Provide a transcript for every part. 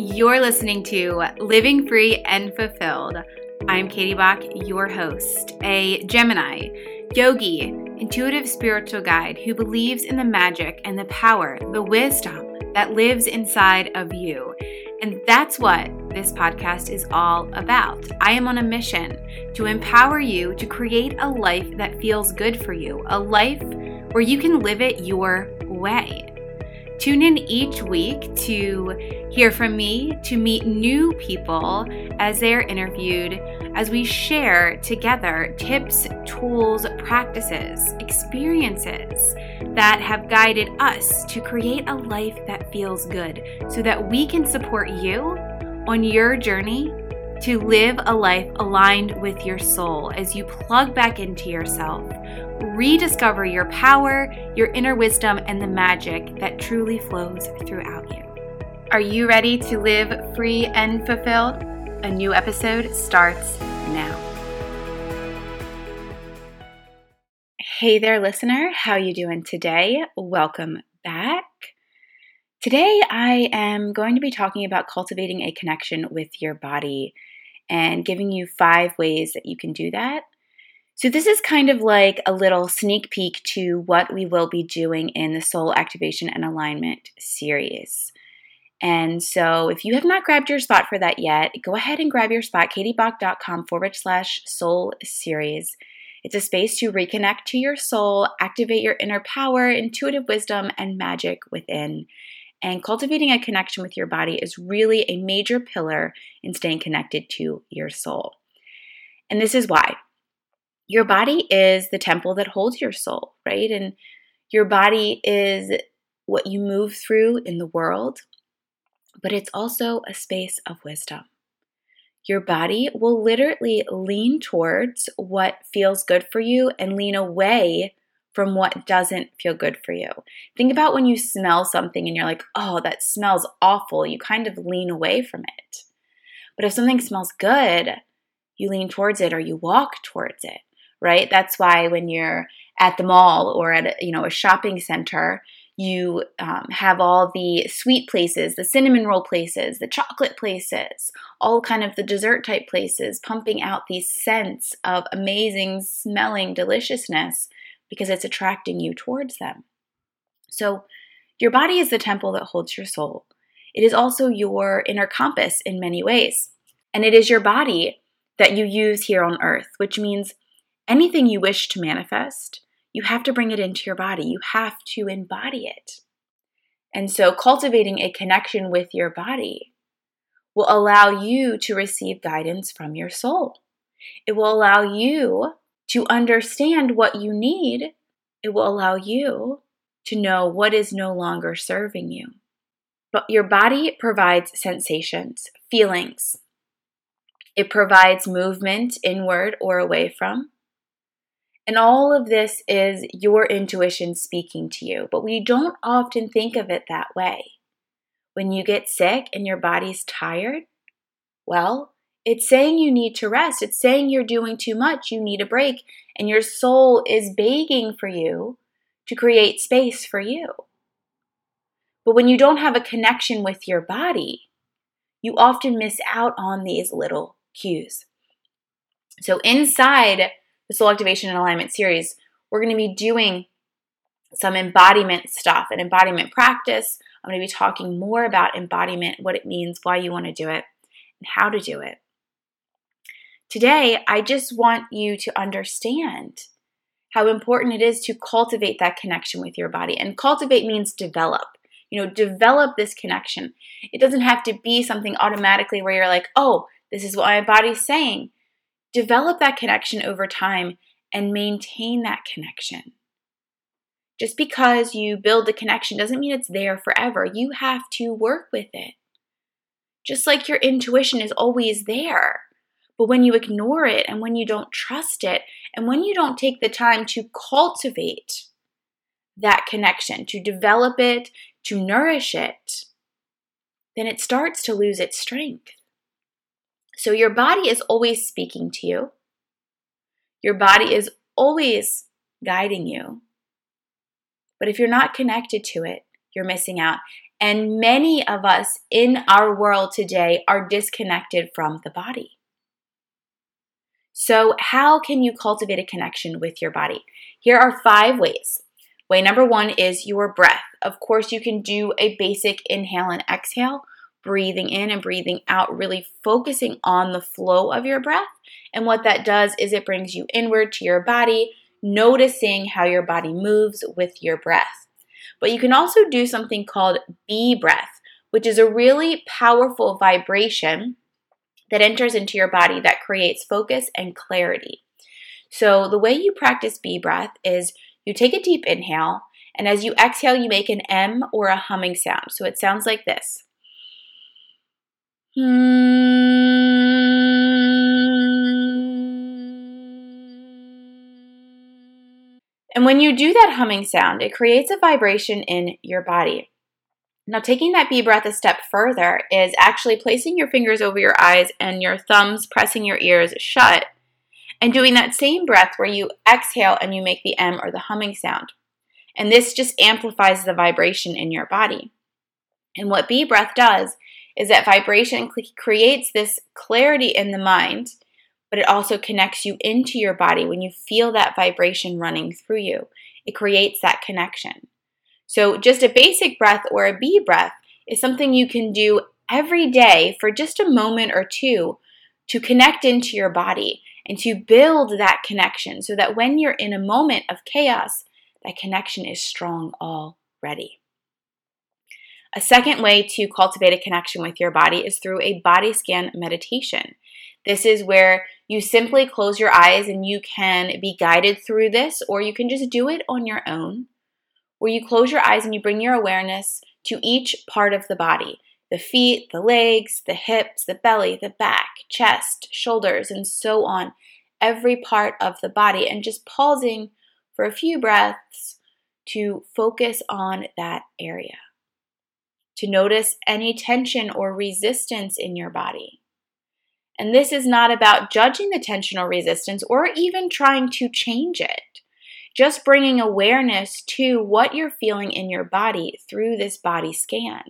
You're listening to Living Free and Fulfilled. I'm Katie Bock, your host, a Gemini, yogi, intuitive spiritual guide who believes in the magic and the power, the wisdom that lives inside of you. And that's what this podcast is all about. I am on a mission to empower you to create a life that feels good for you, a life where you can live it your way. Tune in each week to hear from me, to meet new people as they're interviewed, as we share together tips, tools, practices, experiences that have guided us to create a life that feels good so that we can support you on your journey to live a life aligned with your soul as you plug back into yourself rediscover your power, your inner wisdom, and the magic that truly flows throughout you. Are you ready to live free and fulfilled? A new episode starts now. Hey there listener, how you doing today? Welcome back. Today I am going to be talking about cultivating a connection with your body and giving you 5 ways that you can do that so, this is kind of like a little sneak peek to what we will be doing in the Soul Activation and Alignment series. And so, if you have not grabbed your spot for that yet, go ahead and grab your spot, katiebock.com forward slash soul series. It's a space to reconnect to your soul, activate your inner power, intuitive wisdom, and magic within. And cultivating a connection with your body is really a major pillar in staying connected to your soul. And this is why your body is the temple that holds your soul, right? And your body is what you move through in the world, but it's also a space of wisdom. Your body will literally lean towards what feels good for you and lean away from what doesn't feel good for you. Think about when you smell something and you're like, oh, that smells awful. You kind of lean away from it. But if something smells good, you lean towards it or you walk towards it right? That's why when you're at the mall or at you know a shopping center, you um, have all the sweet places, the cinnamon roll places, the chocolate places, all kind of the dessert type places, pumping out these scents of amazing smelling deliciousness because it's attracting you towards them. So, your body is the temple that holds your soul. It is also your inner compass in many ways. And it is your body that you use here on earth, which means anything you wish to manifest, you have to bring it into your body. You have to embody it. And so, cultivating a connection with your body will allow you to receive guidance from your soul. It will allow you to understand what you need. It will allow you to know what is no longer serving you. But your body provides sensations, feelings. It provides movement inward or away from. And all of this is your intuition speaking to you, but we don't often think of it that way. When you get sick and your body's tired, well, it's saying you need to rest. It's saying you're doing too much, you need a break, and your soul is begging for you to create space for you. But when you don't have a connection with your body, you often miss out on these little cues. So, inside the Soul Activation and Alignment series, we're going to be doing some embodiment stuff, an embodiment practice. I'm going to be talking more about embodiment, what it means, why you want to do it, and how to do it. Today, I just want you to understand how important it is to cultivate that connection with your body. And cultivate means develop. You know, develop this connection. It doesn't have to be something automatically where you're like, oh, this is what my body's saying develop that connection over time and maintain that connection. Just because you build the connection doesn't mean it's there forever. You have to work with it. Just like your intuition is always there. But when you ignore it and when you don't trust it and when you don't take the time to cultivate that connection, to develop it, to nourish it, then it starts to lose its strength. So your body is always speaking to you. Your body is always guiding you. But if you're not connected to it, you're missing out. And many of us in our world today are disconnected from the body. So, how can you cultivate a connection with your body? Here are five ways. Way number one is your breath. Of course, you can do a basic inhale and exhale, breathing in and breathing out, really focusing on the flow of your breath. And what that does is it brings you inward to your body, noticing how your body moves with your breath. But you can also do something called bee breath, which is a really powerful vibration that enters into your body that creates focus and clarity. So, the way you practice bee breath is you take a deep inhale, and as you exhale, you make an M or a humming sound. So, it sounds like this. And when you do that humming sound, it creates a vibration in your body. Now, taking that bee breath a step further is actually placing your fingers over your eyes and your thumbs pressing your ears shut and doing that same breath where you exhale and you make the M or the humming sound. And this just amplifies the vibration in your body. And what bee breath does is that vibration creates this clarity in the mind, but it also connects you into your body when you feel that vibration running through you. It creates that connection. So, just a basic breath or a bee breath is something you can do every day for just a moment or two to connect into your body and to build that connection so that when you're in a moment of chaos, that connection is strong already. A second way to cultivate a connection with your body is through a body scan meditation. This is where you simply close your eyes and you can be guided through this, or you can just do it on your own where you close your eyes and you bring your awareness to each part of the body the feet, the legs, the hips, the belly, the back, chest, shoulders, and so on. Every part of the body, and just pausing for a few breaths to focus on that area. To notice any tension or resistance in your body. And this is not about judging the tension or resistance or even trying to change it just bringing awareness to what you're feeling in your body through this body scan.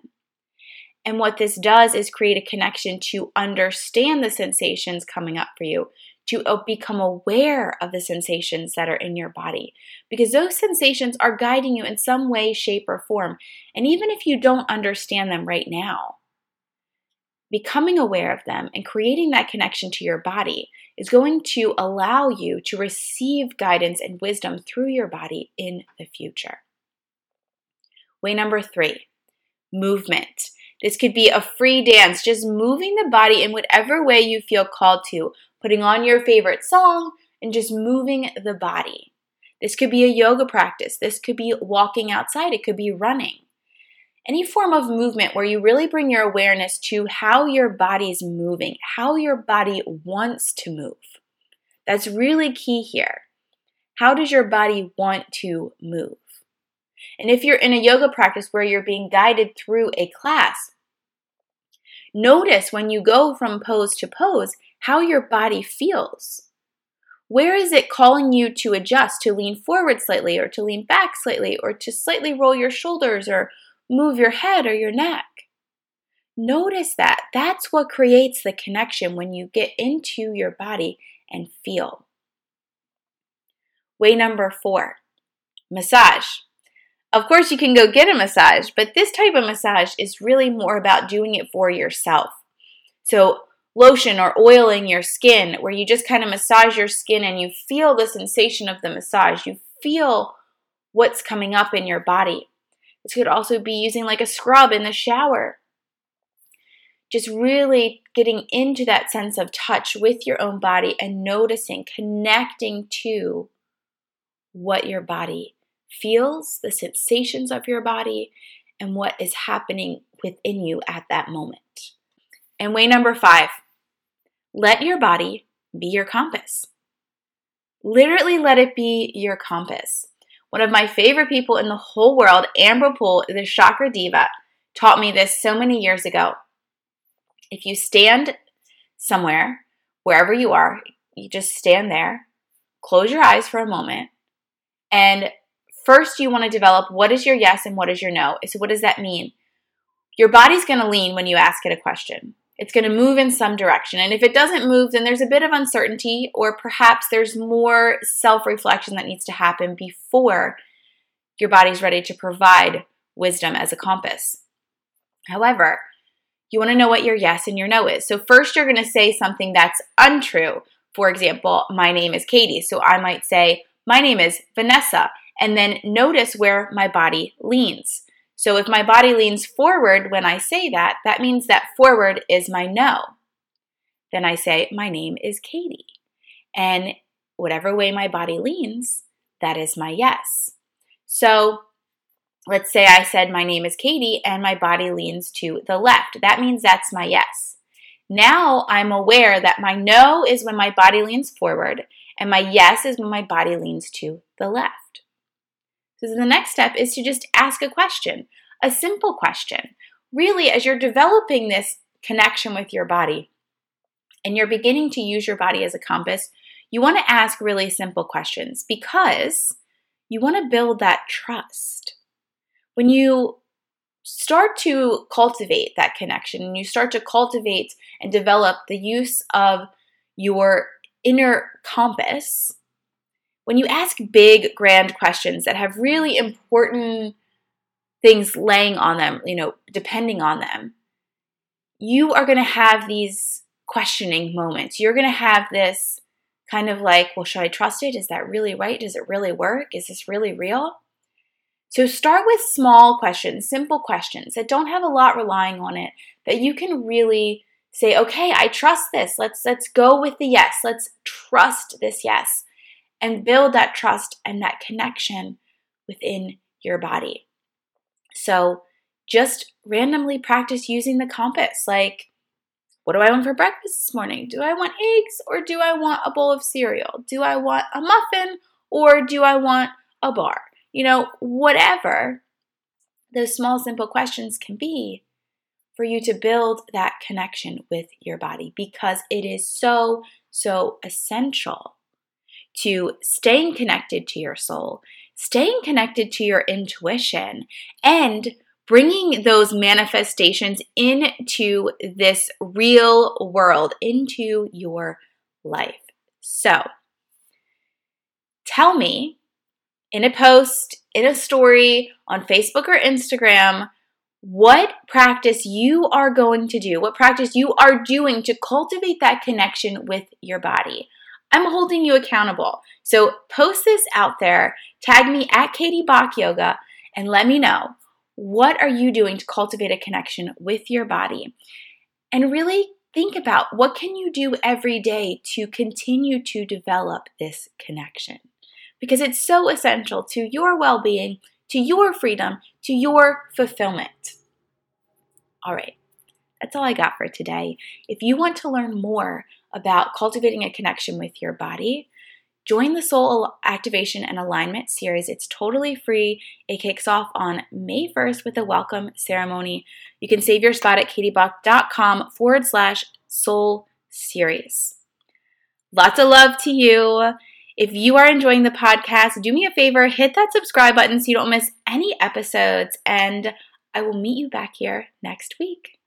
And what this does is create a connection to understand the sensations coming up for you, to become aware of the sensations that are in your body, because those sensations are guiding you in some way, shape, or form. And even if you don't understand them right now, becoming aware of them and creating that connection to your body is going to allow you to receive guidance and wisdom through your body in the future. Way number three movement. This could be a free dance, just moving the body in whatever way you feel called to, putting on your favorite song and just moving the body. This could be a yoga practice. This could be walking outside. It could be running any form of movement where you really bring your awareness to how your body's moving, how your body wants to move. That's really key here. How does your body want to move? And if you're in a yoga practice where you're being guided through a class, notice when you go from pose to pose how your body feels. Where is it calling you to adjust, to lean forward slightly, or to lean back slightly, or to slightly roll your shoulders, or move your head or your neck. Notice that. That's what creates the connection when you get into your body and feel. Way number four massage. Of course, you can go get a massage, but this type of massage is really more about doing it for yourself. So, lotion or oiling your skin, where you just kind of massage your skin and you feel the sensation of the massage. You feel what's coming up in your body. This could also be using like a scrub in the shower. Just really getting into that sense of touch with your own body and noticing, connecting to what your body feels, the sensations of your body, and what is happening within you at that moment. And way number five, let your body be your compass. Literally let it be your compass. One of my favorite people in the whole world, Amber Poole, the chakra diva, taught me this so many years ago. If you stand somewhere, wherever you are, you just stand there, close your eyes for a moment, and first you want to develop what is your yes and what is your no. So, what does that mean? your body's going to lean when you ask it a question. It's going to move in some direction. And if it doesn't move, then there's a bit of uncertainty, or perhaps there's more self reflection that needs to happen before your body's ready to provide wisdom as a compass. However, you want to know what your yes and your no is. So, first, you're going to say something that's untrue. For example, my name is Katie. So, I might say, my name is Vanessa, and then notice where my body leans. So if my body leans forward when I say that, that means that forward is my no. Then I say, My name is Katie. And whatever way my body leans, that is my yes. So let's say I said, My name is Katie, and my body leans to the left. That means that's my yes. Now I'm aware that my no is when my body leans forward, and my yes is when my body leans to the left. So the next step is to just ask a question, a simple question. Really, as you're developing this connection with your body and you're beginning to use your body as a compass, you want to ask really simple questions because you want to build that trust. When you start to cultivate that connection and you start to cultivate and develop the use of your inner compass, when you ask big, grand questions that have really important things laying on them, you know, depending on them, you are going to have these questioning moments. You're going to have this kind of like, well, should I trust it? Is that really right? Does it really work? Is this really real? So start with small questions, simple questions that don't have a lot relying on it, that you can really say, okay, I trust this. Let's let's go with the yes. Let's trust this yes and build that trust and that connection within your body. So just randomly practice using the compass. Like, what do I want for breakfast this morning? Do I want eggs or do I want a bowl of cereal? Do I want a muffin or do I want a bar? You know, whatever those small, simple questions can be for you to build that connection with your body because it is so, so essential to staying connected to your soul, staying connected to your intuition, and bringing those manifestations into this real world, into your life. So, tell me in a post, in a story on Facebook or Instagram, what practice you are going to do, what practice you are doing to cultivate that connection with your body. I'm holding you accountable. So post this out there, tag me at Katie Bock Yoga, and let me know what are you doing to cultivate a connection with your body? And really think about what can you do every day to continue to develop this connection? Because it's so essential to your well-being, to your freedom, to your fulfillment. All right. That's all I got for today. If you want to learn more about cultivating a connection with your body, join the Soul Activation and Alignment series. It's totally free. It kicks off on May 1st with a welcome ceremony. You can save your spot at katiebock.com forward slash soul series. Lots of love to you. If you are enjoying the podcast, do me a favor, hit that subscribe button so you don't miss any episodes, and I will meet you back here next week.